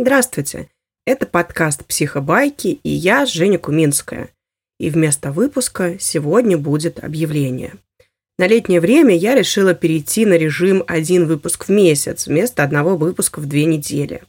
Здравствуйте! Это подкаст «Психобайки» и я, Женя Куминская. И вместо выпуска сегодня будет объявление. На летнее время я решила перейти на режим один выпуск в месяц вместо одного выпуска в две недели.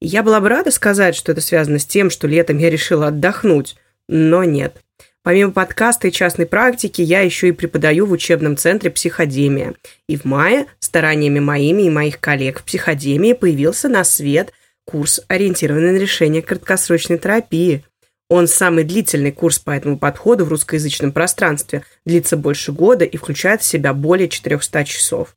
И я была бы рада сказать, что это связано с тем, что летом я решила отдохнуть, но нет. Помимо подкаста и частной практики, я еще и преподаю в учебном центре «Психодемия». И в мае стараниями моими и моих коллег в «Психодемии» появился на свет курс, ориентированный на решение краткосрочной терапии. Он самый длительный курс по этому подходу в русскоязычном пространстве, длится больше года и включает в себя более 400 часов.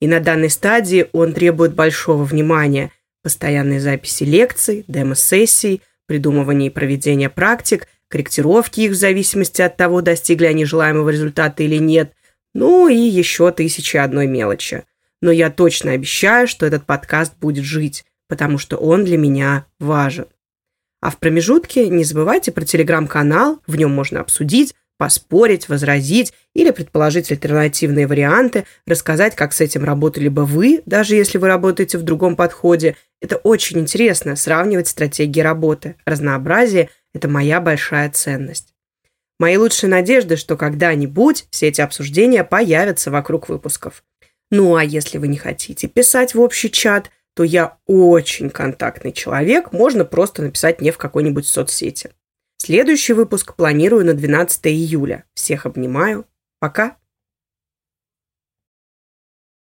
И на данной стадии он требует большого внимания, постоянной записи лекций, демо-сессий, придумывания и проведения практик, корректировки их в зависимости от того, достигли они желаемого результата или нет, ну и еще тысячи одной мелочи. Но я точно обещаю, что этот подкаст будет жить, потому что он для меня важен. А в промежутке не забывайте про телеграм-канал, в нем можно обсудить, поспорить, возразить или предположить альтернативные варианты, рассказать, как с этим работали бы вы, даже если вы работаете в другом подходе. Это очень интересно, сравнивать стратегии работы. Разнообразие – это моя большая ценность. Мои лучшие надежды, что когда-нибудь все эти обсуждения появятся вокруг выпусков. Ну а если вы не хотите писать в общий чат, то я очень контактный человек, можно просто написать мне в какой-нибудь соцсети. Следующий выпуск планирую на 12 июля. Всех обнимаю. Пока.